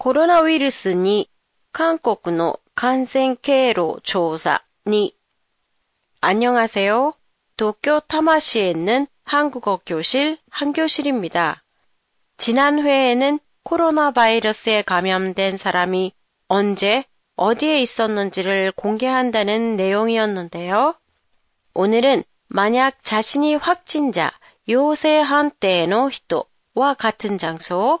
コロナウイルスに韓国の感染経路調査に안녕하세요. 도쿄 타마시에 있는 한국어 교실 한교실입니다. 지난 회에는 코로나 바이러스에 감염된 사람이 언제 어디에 있었는지를 공개한다는 내용이었는데요. 오늘은 만약 자신이 확진자 요새 한때의 히토와 같은 장소,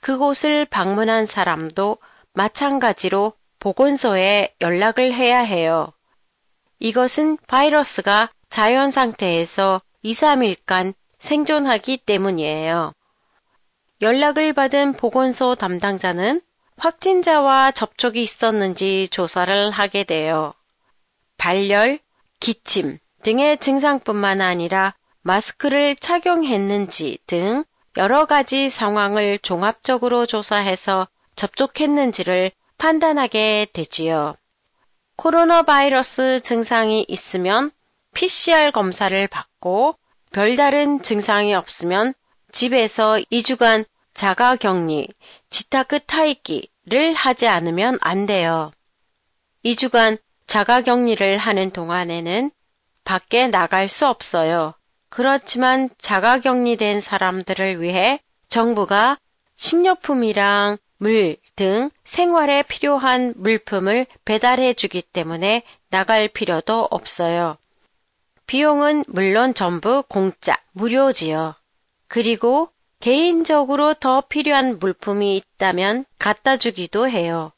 그곳을 방문한 사람도 마찬가지로 보건소에 연락을 해야 해요. 이것은 바이러스가 자연 상태에서 2, 3일간 생존하기 때문이에요. 연락을 받은 보건소 담당자는 확진자와 접촉이 있었는지 조사를 하게 돼요. 발열, 기침 등의 증상뿐만 아니라 마스크를 착용했는지 등 여러 가지 상황을 종합적으로 조사해서 접촉했는지를 판단하게 되지요. 코로나 바이러스 증상이 있으면 PCR 검사를 받고 별다른 증상이 없으면 집에서 2주간 자가 격리, 지타크 타이기를 하지 않으면 안 돼요. 2주간 자가 격리를 하는 동안에는 밖에 나갈 수 없어요. 그렇지만 자가 격리된 사람들을 위해 정부가 식료품이랑 물 등 생활에 필요한 물품을 배달해 주기 때문에 나갈 필요도 없어요. 비용은 물론 전부 공짜, 무료지요. 그리고 개인적으로 더 필요한 물품이 있다면 갖다 주기도 해요.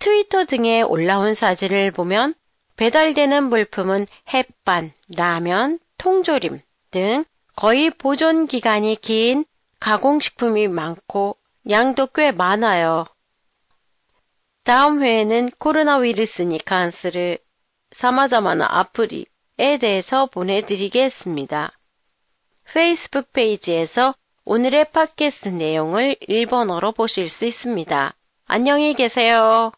트위터 등에 올라온 사진을 보면 배달되는 물품은 햇반, 라면, 통조림 등 거의 보존 기간이 긴 가공식품이 많고 양도 꽤 많아요. 다음 회에는 코로나 위르스니 칸스를 사마자마나 아프리에 대해서 보내드리겠습니다. 페이스북 페이지에서 오늘의 팟캐스트 내용을 일본어로 보실 수 있습니다. 안녕히 계세요.